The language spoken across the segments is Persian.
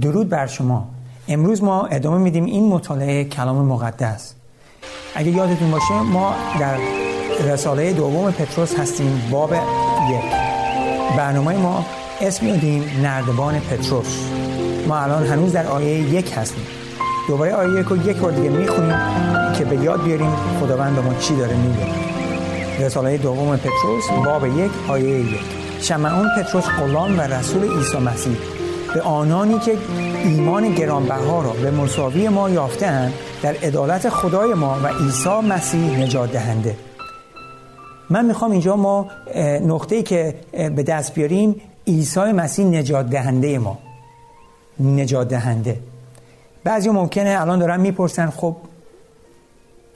بر شما. امروز ما ادامه میدیم این مطالعه کلام مقدس. اگه یادتون باشه ما در رساله دوم پتروس هستیم باب یک. برنامه ما اسم میدیم نردبان پتروس. ما الان هنوز در آیه یک هستیم. دوباره آیه یک و یک بار دیگه می‌خونیم که به یاد بیاریم خداوند به ما چی داره میگه. رساله دوم پتروس باب یک آیه یک. شمعون پتروس غلام و رسول عیسی مسیح. به آنانی که ایمان گرانبها را به مساوی ما یافتن در عدالت خدای ما و عیسی مسیح نجات دهنده. من می‌خوام اینجا ما نقطه‌ای که به دست بیاریم عیسی مسیح نجات دهنده ما. نجات دهنده. بعضی ممکنه الان دارن می‌پرسن خب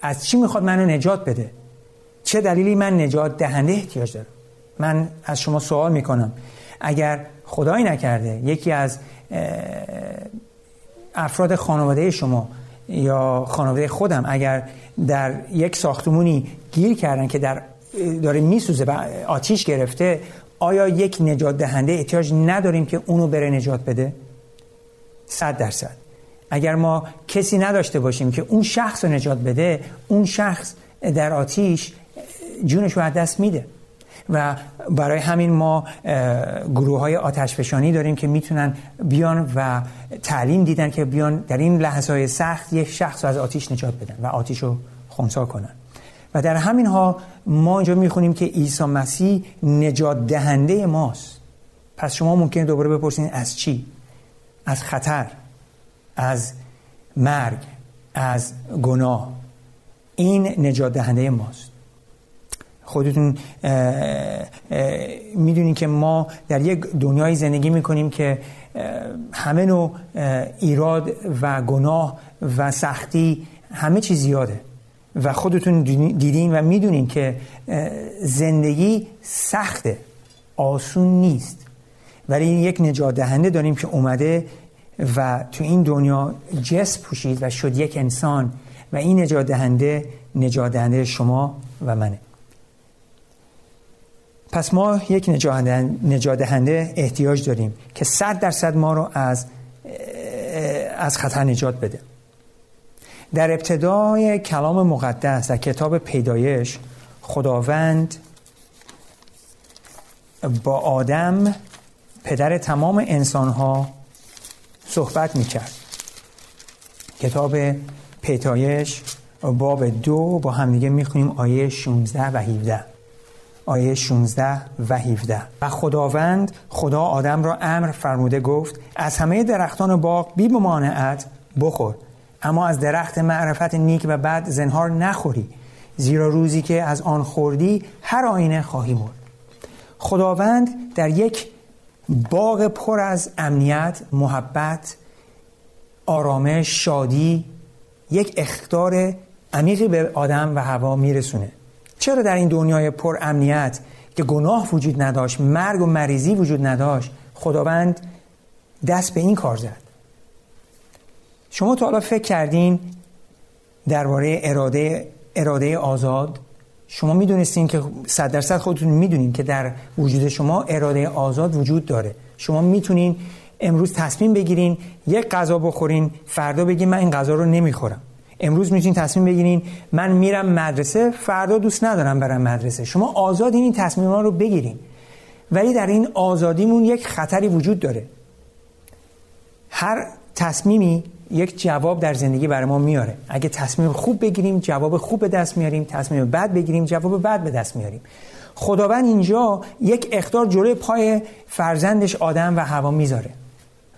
از چی می‌خواد منو نجات بده؟ چه دلیلی من نجات دهنده احتیاج دارم؟ من از شما سوال می‌کنم. اگر خدایی نکرده یکی از افراد خانواده شما یا خانواده خودم اگر در یک ساختمونی گیر کردن که در داره میسوزه و آتیش گرفته آیا یک نجات دهنده احتیاج نداریم که اونو بره نجات بده؟ صد درصد اگر ما کسی نداشته باشیم که اون شخص رو نجات بده اون شخص در آتیش جونش رو از دست میده و برای همین ما گروه های آتش فشانی داریم که می‌تونن بیان و تعلیم دیدن که بیان در این لحظه های سخت یک شخص رو از آتیش نجات بدن و آتیش رو خونسا کنن. و در همین ها ما اینجا می‌خونیم که عیسی مسیح نجات دهنده ماست. پس شما ممکنه دوباره بپرسین از چی؟ از خطر از مرگ از گناه. این نجات دهنده ماست. خودتون می‌دونین که ما در یک دنیای زندگی می‌کنیم که همه نوع ایراد و گناه و سختی همه چیز زیاده و خودتون دیدین و می‌دونین که زندگی سخته آسون نیست. ولی این یک نجات دهنده داریم که اومده و تو این دنیا جس پوشید و شد یک انسان و این نجات دهنده نجات دهنده شما و منه. پس ما یک نجات دهنده احتیاج داریم که صد درصد ما رو از از خطر نجات بده. در ابتدای کلام مقدس در کتاب پیدایش خداوند با آدم پدر تمام انسانها صحبت می‌کرد. کتاب پیدایش باب دو با همدیگه می‌خونیم آیه 16 و 17 آیه 16 و 17 و خداوند خدا آدم را امر فرموده گفت از همه درختان باغ بی بمانعت بخور اما از درخت معرفت نیک و بد زنهار نخوری زیرا روزی که از آن خوردی هر آینه خواهی مرد. خداوند در یک باغ پر از امنیت محبت آرامش شادی یک اختار عمیقی به آدم و هوا میرسونه. چرا در این دنیای پر امنیت که گناه وجود نداشت مرگ و مریضی وجود نداشت خداوند دست به این کار زد؟ شما تا حالا فکر کردین درباره اراده اراده آزاد؟ شما می‌دونستین که صد درصد خودتون می‌دونین که در وجود شما اراده آزاد وجود داره. شما می‌تونین امروز تصمیم بگیرین یک غذا بخورین فردا بگین من این غذا رو نمی‌خورم. امروز می‌تونین تصمیم بگیرین. من میرم مدرسه فردا دوست ندارم برم مدرسه. شما آزادین این تصمیم ها رو بگیرین. ولی در این آزادیمون یک خطری وجود داره. هر تصمیمی یک جواب در زندگی برای ما میاره. اگه تصمیم خوب بگیریم جواب خوب به دست میاریم. تصمیم بد بگیریم جواب بد به دست میاریم. خداوند اینجا یک اختار جلوی پای فرزندش آدم و هوا می‌ذاره.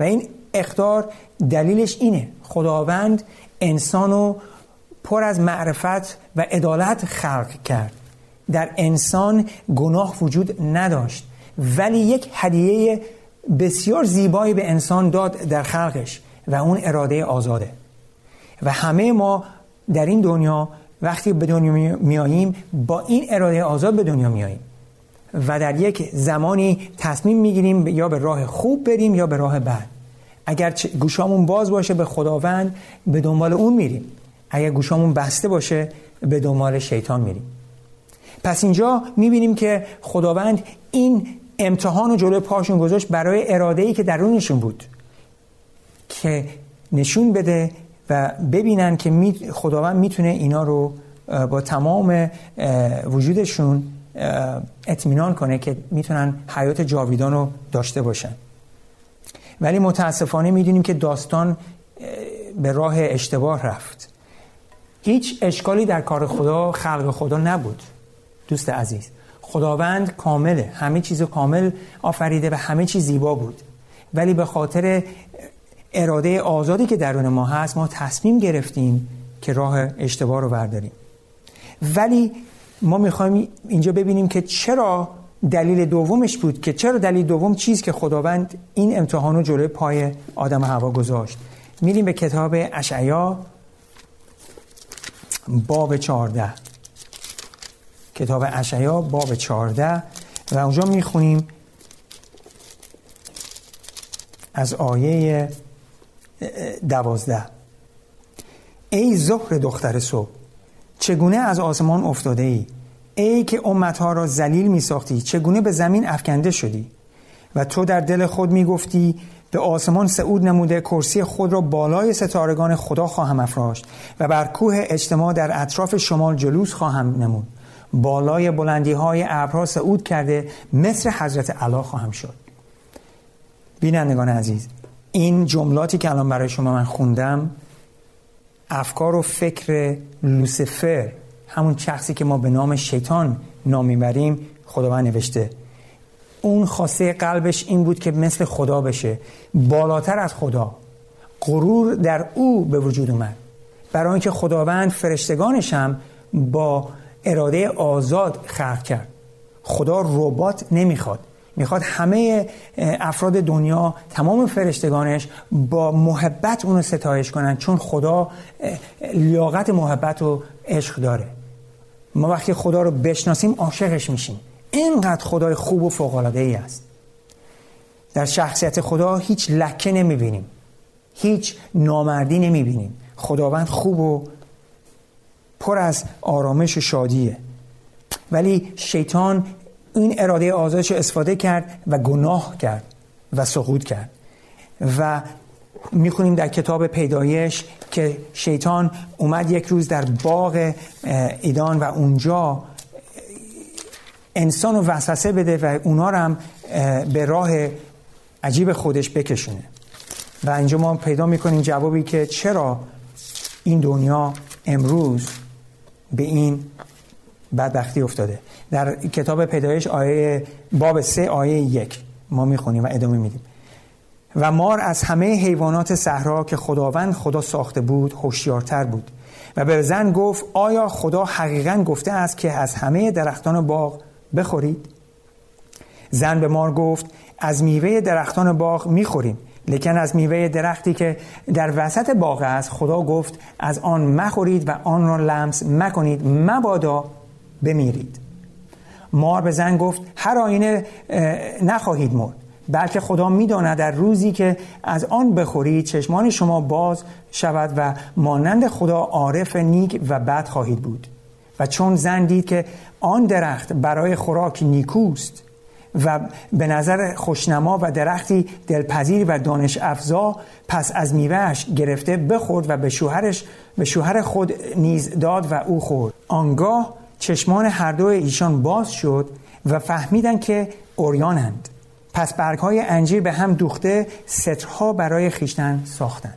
و این اختار دلیلش اینه. خداوند انسانو پر از معرفت و عدالت خلق کرد. در انسان گناه وجود نداشت ولی یک هدیه بسیار زیبایی به انسان داد در خلقش و اون اراده آزاده. و همه ما در این دنیا وقتی به دنیا میاییم با این اراده آزاد به دنیا میاییم. و در یک زمانی تصمیم می‌گیریم یا به راه خوب بریم یا به راه بد. اگر گوشامون باز باشه به خداوند به دنبال اون میریم. اگر گوشامون بسته باشه به دنبال شیطان میریم. پس اینجا می‌بینیم که خداوند این امتحان و جلوی پاشون گذاشت برای اراده ای که درونشون بود. که نشون بده و ببینن که خداوند می‌تونه اینا رو با تمام وجودشون اطمینان کنه که می‌تونن حیات جاویدان رو داشته باشن. ولی متاسفانه می‌دونیم که داستان به راه اشتباه رفت. هیچ اشکالی در کار خدا خلق خدا نبود. دوست عزیز خداوند کامله. همه چیز کامل آفریده و همه چیز زیبا بود. ولی به خاطر اراده آزادی که درون ما هست ما تصمیم گرفتیم که راه اشتباه رو برداریم ولی ما می‌خوایم اینجا ببینیم که چرا دلیل دومش بود که چرا دلیل دوم چیز که خداوند این امتحان رو جلوی پای آدم هوا گذاشت. میریم به کتاب اشعیا باب چارده کتاب اشعیا باب چارده و اونجا می‌خونیم از آیه دوازده. ای ظهر دختر صبح چگونه از آسمان افتاده ای؟ ای که امتها را زلیل می ساختی چگونه به زمین افکنده شدی؟ و تو در دل خود می گفتی به آسمان سعود نموده کرسی خود را بالای ستارگان خدا خواهم افراشت و بر کوه اجتماع در اطراف شمال جلوس خواهم نمود. بالای بلندی های ابرها سعود کرده مثل حضرت علا خواهم شد. بینندگان عزیز این جملاتی که الان برای شما من خوندم افکار و فکر لوسفر همون شخصی که ما به نام شیطان نام می‌بریم خداوند نوشته. اون خواسته قلبش این بود که مثل خدا بشه. بالاتر از خدا. غرور در او به وجود اومد. برای اینکه خداوند فرشتگانش هم با اراده آزاد خلق کرد. خدا ربات نمی‌خواد. می‌خواد همه افراد دنیا تمام فرشتگانش با محبت اونو ستایش کنن. چون خدا لیاقت محبت و عشق داره. ما وقتی خدا رو بشناسیم عاشقش میشیم. اینقدر خدای خوب و فوقالعاده ای است. در شخصیت خدا هیچ لکه نمی‌بینیم. هیچ نامردی نمی‌بینیم. خداوند خوب و پر از آرامش و شادیه. ولی شیطان این اراده آزادش استفاده کرد و گناه کرد و سقوط کرد. و می‌خونیم در کتاب پیدایش که شیطان اومد یک روز در باغ ایدان و اونجا انسان رو وسوسه بده و اونا رو هم به راه عجیب خودش بکشونه. و اینجا ما پیدا می‌کنیم جوابی که چرا این دنیا امروز به این بدبختی افتاده. در کتاب پیدایش آیه باب سه آیه یک ما می‌خونیم و ادامه میدیم. و مار از همه حیوانات صحرا که خداوند خدا ساخته بود هوشیارتر بود. و به زن گفت آیا خدا حقیقا گفته است که از همه درختان باغ بخورید؟ زن به مار گفت از میوه درختان باغ می‌خوریم لیکن از میوه درختی که در وسط باغ است خدا گفت از آن مخورید و آن را لمس مکنید مبادا بمیرید. مار به زن گفت هر آینه نخواهید مرد. بلکه خدا می‌داند در روزی که از آن بخورید چشمان شما باز شود و مانند خدا عارف نیک و بد خواهید بود. و چون زن دید که آن درخت برای خوراک نیکوست و به نظر خوشنما و درختی دلپذیر و دانش افزا پس از میوهش گرفته بخورد و به شوهرش به شوهر خود نیز داد و او خورد. آنگاه چشمان هر دو ایشان باز شد و فهمیدن که اوریانند پس برگ های انجیر به هم دوخته سترها برای خیشتن ساختن.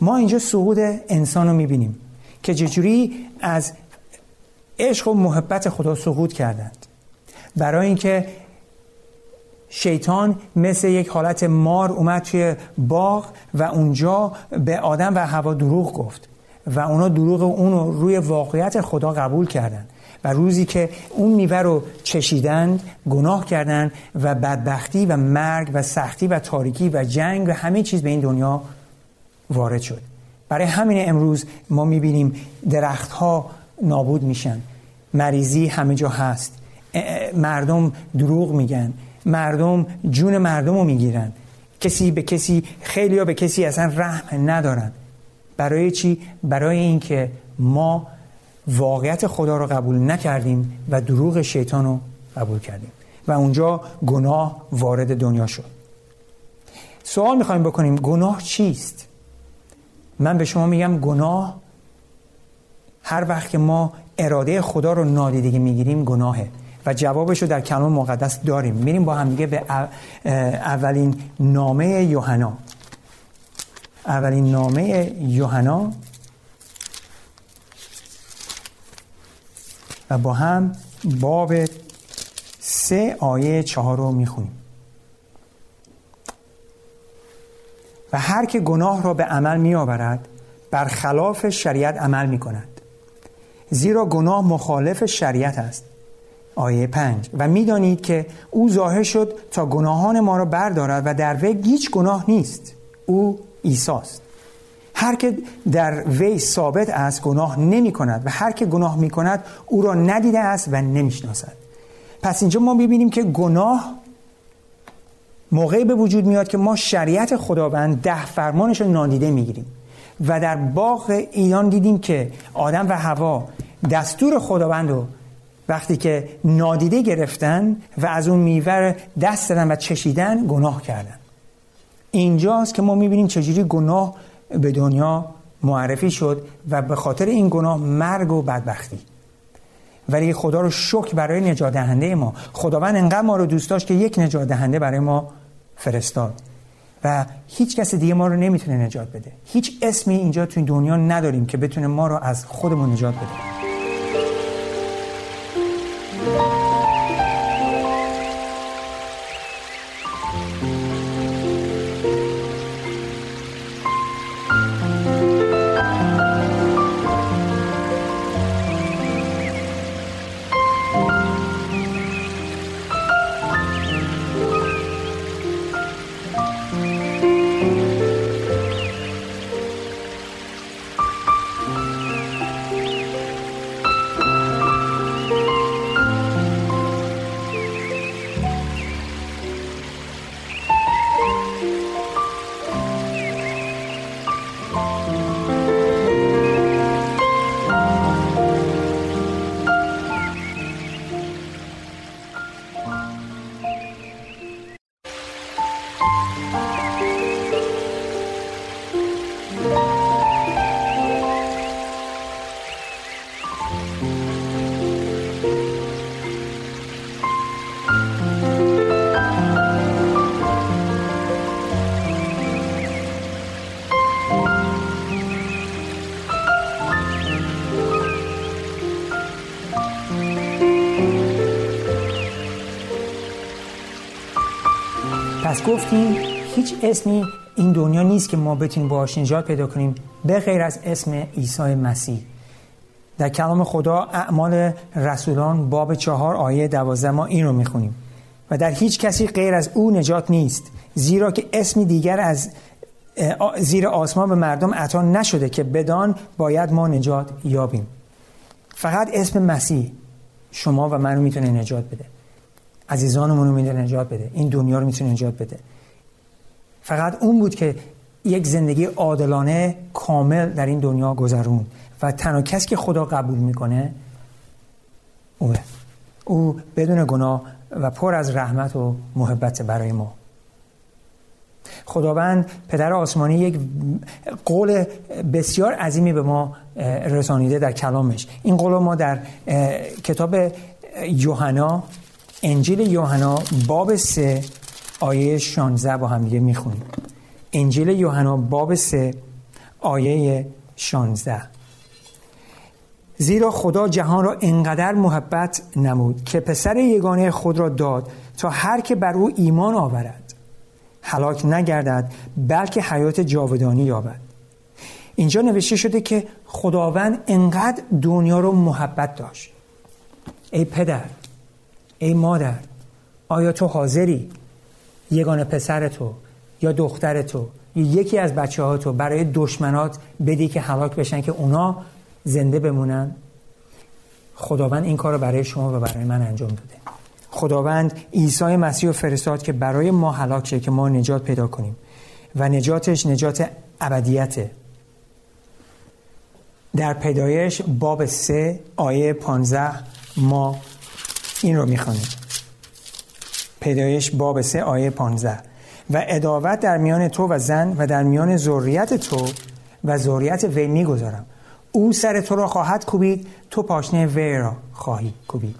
ما اینجا سقوط انسان رو می‌بینیم که چجوری از عشق و محبت خدا سقوط کردند. برای اینکه شیطان مثل یک حالت مار اومد توی باغ و اونجا به آدم و هوا دروغ گفت و اونا دروغ اون رو روی واقعیت خدا قبول کردند و روزی که اون میوه رو چشیدند گناه کردند و بدبختی و مرگ و سختی و تاریکی و جنگ و همه چیز به این دنیا وارد شد. برای همین امروز ما می‌بینیم درختها نابود میشن. مریضی همه جا هست. مردم دروغ میگن. مردم جون مردم رو می‌گیرن. کسی به کسی خیلی ها به کسی اصلا رحم ندارن. برای چی؟ برای اینکه ما واقعیت خدا رو قبول نکردیم و دروغ شیطان رو قبول کردیم. و اونجا گناه وارد دنیا شد. سوال می‌خوایم بکنیم گناه چیست؟ من به شما میگم گناه هر وقت که ما اراده خدا رو نادیده می‌گیریم گناهه. و جوابش رو در کلام مقدس داریم. میریم با هم دیگه به اولین نامه یوحنا. اولین نامه یوحنا. و با هم باب سه آیه چهار رو می‌خونیم. و هر که گناه را به عمل می آورد برخلاف شریعت عمل می کند زیرا گناه مخالف شریعت است. آیه پنج. و می‌دانید که او ظاهر شد تا گناهان ما را بردارد و در وی هیچ گناه نیست. او ایساست هر که در وی ثابت است گناه نمی کند و هر که گناه می کند او را ندیده است و نمی‌شناسد. پس اینجا ما ببینیم که گناه موقعی به وجود میاد که ما شریعت خداوند ده فرمانش رو نادیده می‌گیریم و در باغ ایران دیدیم که آدم و هوا دستور خداوند رو وقتی که نادیده گرفتن و از اون میوه دست دادن و چشیدن گناه کردن. اینجاست که ما می‌بینیم چجوری گناه به دنیا معرفی شد و به خاطر این گناه مرگ و بدبختی. ولی خدا رو شکر برای نجات دهنده ما. خداوند انقدر ما رو دوست داشت که یک نجات دهنده برای ما فرستاد. و هیچ کس دیگه ما رو نمی‌تونه نجات بده. هیچ اسمی اینجا تو این دنیا نداریم که بتونه ما رو از خودمون نجات بده. گفتیم هیچ اسمی این دنیا نیست که ما بتونیم باهاش نجات پیدا کنیم به غیر از اسم عیسی مسیح. در کلام خدا اعمال رسولان باب چهار آیه دوازده ما این رو می‌خونیم. و در هیچ کسی غیر از او نجات نیست زیرا که اسمی دیگر از زیر آسمان به مردم عطا نشده که بدان باید ما نجات یابیم. فقط اسم مسیح شما و منو می‌تونه نجات بده. عزیزانمون رو می‌تونه نجات بده. این دنیا رو می‌تونه نجات بده. فقط اون بود که یک زندگی عادلانه کامل در این دنیا گذرون و تنها کسی که خدا قبول می‌کنه اوه. او بدون گناه و پر از رحمت و محبت برای ما. خداوند پدر آسمانی یک قول بسیار عظیمی به ما رسانیده در کلامش. این قول ما در کتاب یوحنا انجیل یوحنا باب سه آیه 16 با هم دیگه می‌خونیم. انجیل یوحنا باب 3 آیه 16 زیرا خدا جهان را انقدر محبت نمود که پسر یگانه خود را داد تا هر که بر او ایمان آورد. هلاک نگردد بلکه حیات جاودانی یابد. اینجا نوشته شده که خداوند انقدر دنیا رو محبت داشت. ای پدر ای مادر آیا تو حاضری یگانه پسر تو یا دختر تو یا یکی از بچه ها تو برای دشمنات بدی که هلاک بشن که اونا زنده بمونن؟ خداوند این کار رو برای شما و برای من انجام داده. خداوند عیسی مسیح رو فرستاد که برای ما هلاک شه که ما نجات پیدا کنیم و نجاتش نجات ابدیته. در پیدایش باب سه آیه پانزه ما این رو می‌خوانیم. پیدایش باب سه آیه پانزه و اداوت در میان تو و زن و در میان ذریت تو و ذریت وی می‌گذارم. او سر تو را خواهد کوبید تو پاشنه وی را خواهی کوبید.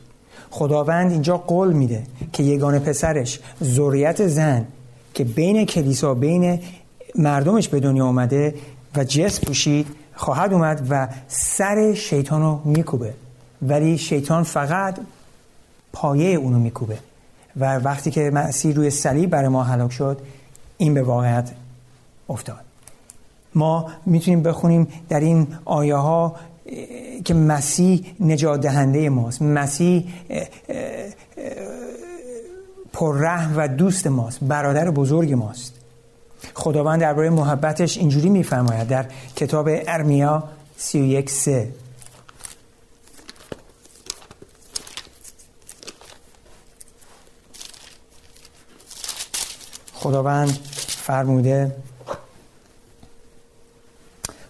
خداوند اینجا قول میده که یگان پسرش ذریت زن که بین کلیسا بین مردمش به دنیا آمده و جس پوشید خواهد اومد و سر شیطان رو میکوبه. ولی شیطان فقط پایه اونو میکوبه. و وقتی که مسیح روی صلیب برای ما هلاک شد این به واقعیت افتاد. ما می‌تونیم بخونیم در این آیه ها که مسیح نجات دهنده ماست. مسیح پررحم و دوست ماست. برادر بزرگ ماست. خداوند درباره محبتش اینجوری میفرماید در کتاب ارمیا 31 سه. خداوند فرموده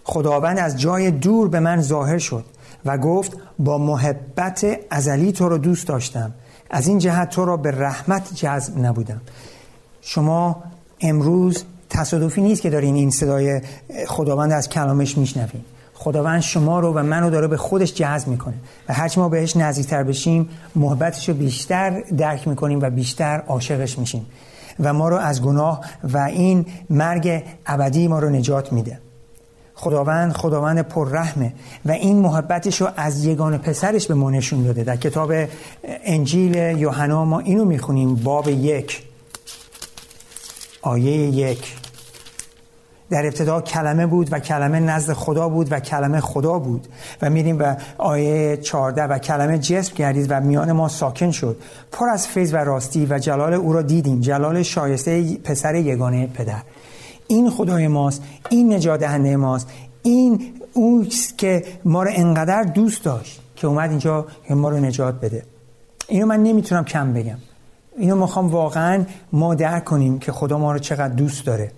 خداوند از جای دور به من ظاهر شد و گفت با محبت ازلی تو رو دوست داشتم. از این جهت تو را به رحمت جذب نبودم. شما امروز تصادفی نیست که دارین این صدای خداوند از کلامش میشنوین. خداوند شما رو و منو داره به خودش جذب می‌کنه و هرچی ما بهش نزدیکتر بشیم محبتش رو بیشتر درک می‌کنیم و بیشتر عاشقش میشیم. و ما رو از گناه و این مرگ ابدی ما رو نجات میده. خداوند خداوند پررحمه و این محبتش رو از یگان پسرش به ما نشون داده. در کتاب انجیل یوحنا ما اینو می‌خونیم. باب یک. آیه یک. در ابتدا کلمه بود و کلمه نزد خدا بود و کلمه خدا بود. و میریم به آیه 14 و کلمه جسم گردید و میان ما ساکن شد. پر از فیض و راستی و جلال او را دیدیم. جلال شایسته پسر یگانه پدر. این خدای ماست این نجات دهنده ماست این اون که ما رو انقدر دوست داشت که اومد اینجا که ما رو نجات بده. اینو من نمی‌تونم کم بگم. اینو می‌خوام واقعا ما درک کنیم که خدا ما رو چقدر دوست داره.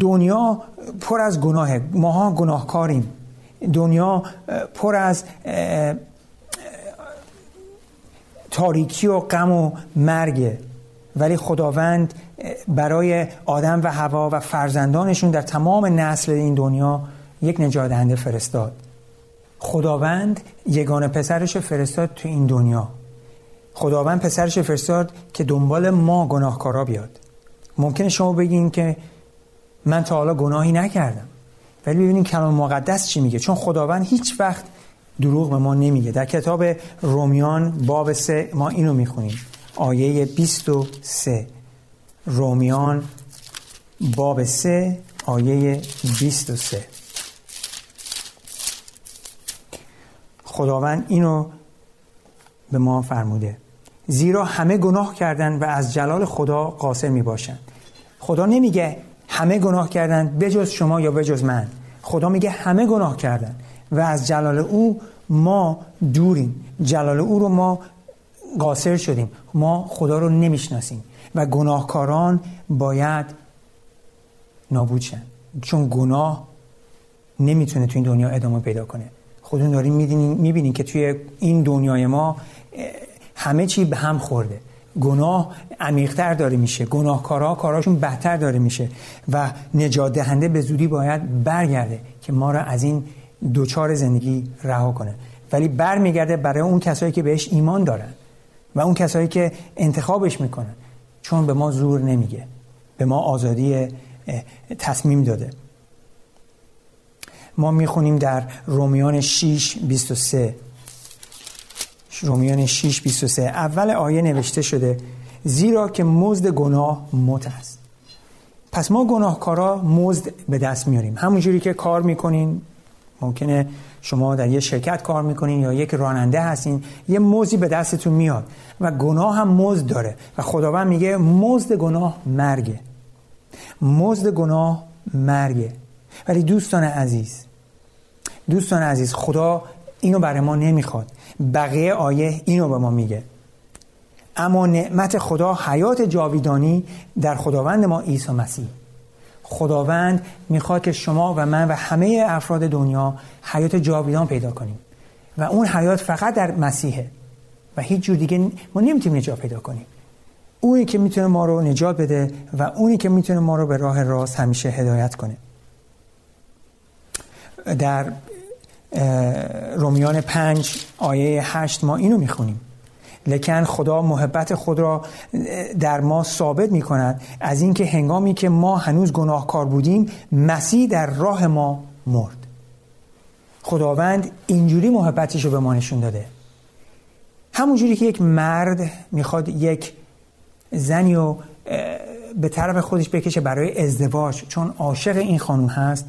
دنیا پر از گناهه. ماها گناهکاریم. دنیا پر از تاریکی و غم و مرگه. ولی خداوند برای آدم و هوا و فرزندانشون در تمام نسل این دنیا یک نجات فرستاد. خداوند یگان پسرش فرستاد تو این دنیا. خداوند پسرش فرستاد که دنبال ما گناهکارا بیاد. ممکنه شما بگین که من تا حالا گناهی نکردم. ولی ببینید کلام مقدس چی میگه؟ چون خداوند هیچ وقت دروغ به ما نمیگه. در کتاب رومیان باب سه ما اینو می‌خونیم. آیه 23 رومیان باب سه آیه 23 خداوند اینو به ما فرموده. زیرا همه گناه کردن و از جلال خدا قاصر می باشند خدا نمیگه همه گناه کردن بجز شما یا بجز من. خدا میگه همه گناه کردن و از جلال او ما دوریم. جلال او رو ما قاصر شدیم. ما خدا رو نمی‌شناسیم و گناهکاران باید نابود شن. چون گناه نمی‌تونه تو این دنیا ادامه پیدا کنه. خودتون داریم می‌بینین که توی این دنیای ما همه چی به هم خورده. گناه عمیقتر داره میشه. گناهکارا کاراشون بهتر داره میشه و نجات دهنده به زودی باید برگرده که ما را از این دوچار زندگی رها کنه. ولی برمیگرده برای اون کسایی که بهش ایمان دارن و اون کسایی که انتخابش می‌کنن. چون به ما زور نمیگه. به ما آزادی تصمیم داده. ما می‌خونیم در رومیان 6 23 رومیان 6 23 اول آیه نوشته شده زیرا که مزد گناه موت است. پس ما گناهکارا مزد به دست میاریم. همونجوری که کار می‌کنین ممکنه شما در یه شرکت کار می‌کنین یا یک راننده هستین یه مزدی به دستتون میاد و گناه هم مزد داره و خداوند میگه مزد گناه مرگه. مزد گناه مرگه. ولی دوستان عزیز دوستان عزیز خدا اینو برای ما نمی‌خواد. بقیه آیه اینو به ما میگه. اما نعمت خدا حیات جاویدانی در خداوند ما عیسی مسیح. خداوند می‌خواد که شما و من و همه افراد دنیا حیات جاویدان پیدا کنیم. و اون حیات فقط در مسیحه. و هیچ جور دیگه ما نمی‌تونیم نجات پیدا کنیم. اونی که می‌تونه ما رو نجات بده و اونی که می‌تونه ما رو به راه راست همیشه هدایت کنه. در رومیان پنج آیه هشت ما اینو می‌خونیم. لکن خدا محبت خود را در ما ثابت می کند از اینکه هنگامی که ما هنوز گناهکار بودیم مسیح در راه ما مرد. خداوند اینجوری محبتش رو به ما نشون داده. همونجوری که یک مرد می‌خواد یک زنی رو به طرف خودش بکشه برای ازدواج چون عاشق این خانوم هست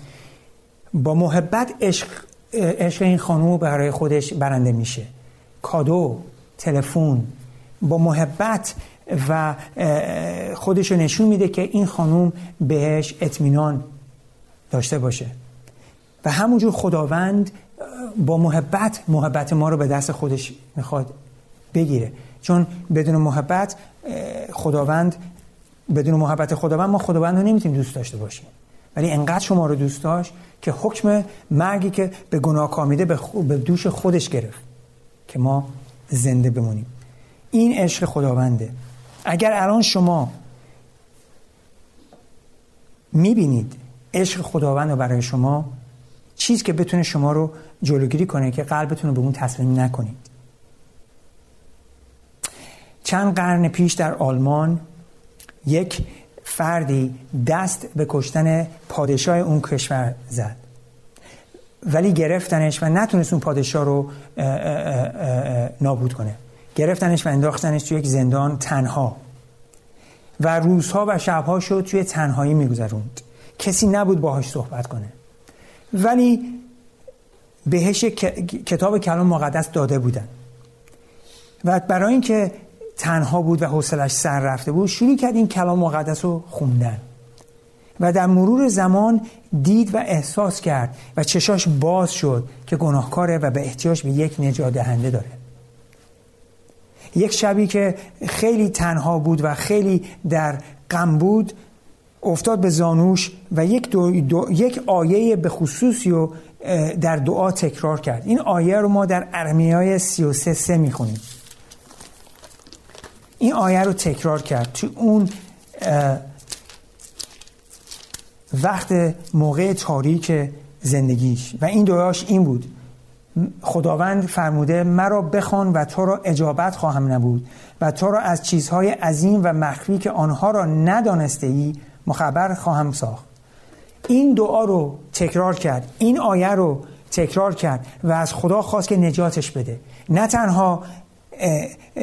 با محبت عشق, عشق این خانوم برای خودش برنده میشه. کادو تلفن با محبت و خودش نشون میده که این خانوم بهش اطمینان داشته باشه. و همونجور خداوند با محبت محبت ما رو به دست خودش می‌خواد بگیره. چون بدون محبت خداوند بدون محبت خداوند ما خداوند رو نمی‌تونیم دوست داشته باشیم. ولی انقدر شما رو دوست داشت که حکم مرگی که به گناه کامیده به دوش خودش گرفت که ما زنده بمونیم. این عشق خداونده. اگر الان شما می‌بینید عشق خداوند رو برای شما چیز که بتونه شما رو جلوگیری کنه که قلبتون رو به اون تسلیم نکنید. چند قرن پیش در آلمان یک فردی دست به کشتن پادشاه اون کشور زد. ولی گرفتنش و نتونست اون پادشاه رو نابود کنه. گرفتنش و انداختنش توی یک زندان تنها. و روزها و شبها شد توی تنهایی میگذروند. کسی نبود باهاش صحبت کنه. ولی بهش کتاب کلام مقدس داده بودن. و برای اینکه تنها بود و حوصلش سر رفته بود شروع کرد این کلام مقدس رو خوندن. و در مرور زمان دید و احساس کرد و چشاش باز شد که گناهکاره و به احتیاج به یک نجات دهنده داره. یک شبی که خیلی تنها بود و خیلی در غم بود افتاد به زانوش و یک, دو یک آیه به خصوصی رو در دعا تکرار کرد. این آیه رو ما در ارمیای 33 سه می‌خونیم. این آیه رو تکرار کرد تو اون وقت موقع تاریک زندگیش. و این دعاش این بود. خداوند فرموده مرا بخوان و تو را اجابت خواهم نبود و تو را از چیزهای عظیم و مخفی که آنها را ندانسته ای مخبر خواهم ساخت. این دعا رو تکرار کرد. این آیه رو تکرار کرد و از خدا خواست که نجاتش بده. نه تنها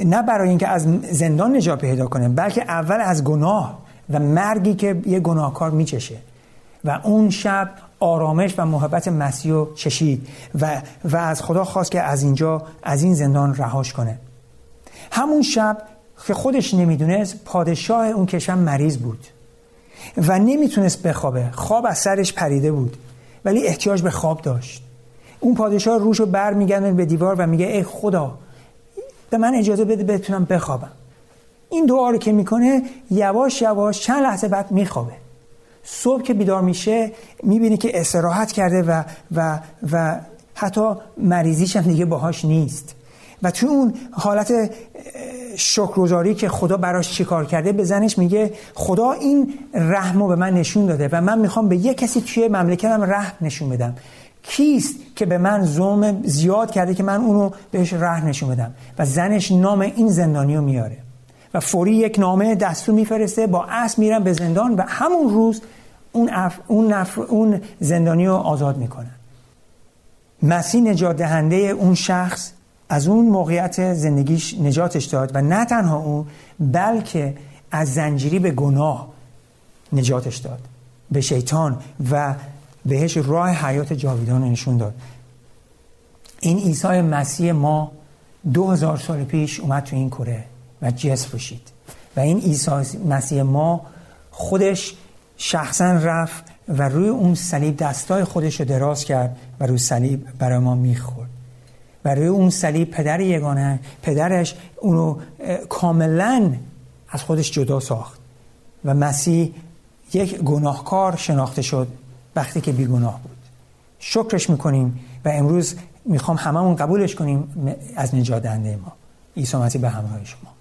نه برای اینکه از زندان نجات پیدا کنه بلکه اول از گناه و مرگی که یه گناهکار میچشه. و اون شب آرامش و محبت مسیح رو چشید و, و از خدا خواست که از اینجا از این زندان رهاش کنه. همون شب که خودش نمی‌دونست پادشاه اون کشور مریض بود و نمی‌تونست بخوابه. خواب از سرش پریده بود ولی احتیاج به خواب داشت. اون پادشاه روش رو بر به دیوار و میگه ای خدا به من اجازه بده بتونم بخوابم. این دعا رو که می‌کنه یواش یواش چند لحظه بعد میخوابه. صبح که بیدار میشه می‌بینه که استراحت کرده و, و, و حتی مریضیش هم دیگه باهاش نیست. و تو اون حالت شکرگزاری که خدا براش چیکار کرده به زنش میگه خدا این رحم رو به من نشون داده و من می‌خوام به یه کسی توی مملکتم رحم نشون بدم. کیست که به من ظلم زیاد کرده که من اونو بهش ره نشون بدم؟ و زنش نام این زندانی رو میاره. و فوری یک نامه دستور میفرسته با اسب میرن به زندان و همون روز اون, اف... اون, نفر... اون زندانی رو آزاد می‌کنن. مسیح نجات دهنده اون شخص از اون موقعیت زندگیش نجاتش داد و نه تنها اون بلکه از زنجیری به گناه نجاتش داد. به شیطان و بهش راه حیات جاویدان نشون داد. این عیسی مسیح ما دو هزار سال پیش اومد تو این کره و جسم بشید و این عیسی مسیح ما خودش شخصا رفت و روی اون صلیب دستای خودش رو دراز کرد و روی صلیب برای ما می‌خورد. و روی اون صلیب پدر یگانه پدرش اونو کاملا از خودش جدا ساخت. و مسیح یک گناهکار شناخته شد وقتی که بیگناه بود. شکرش می‌کنیم و امروز می‌خوام هممون قبولش کنیم از نجات دهنده ما. عیسی مسیح به همراه شما.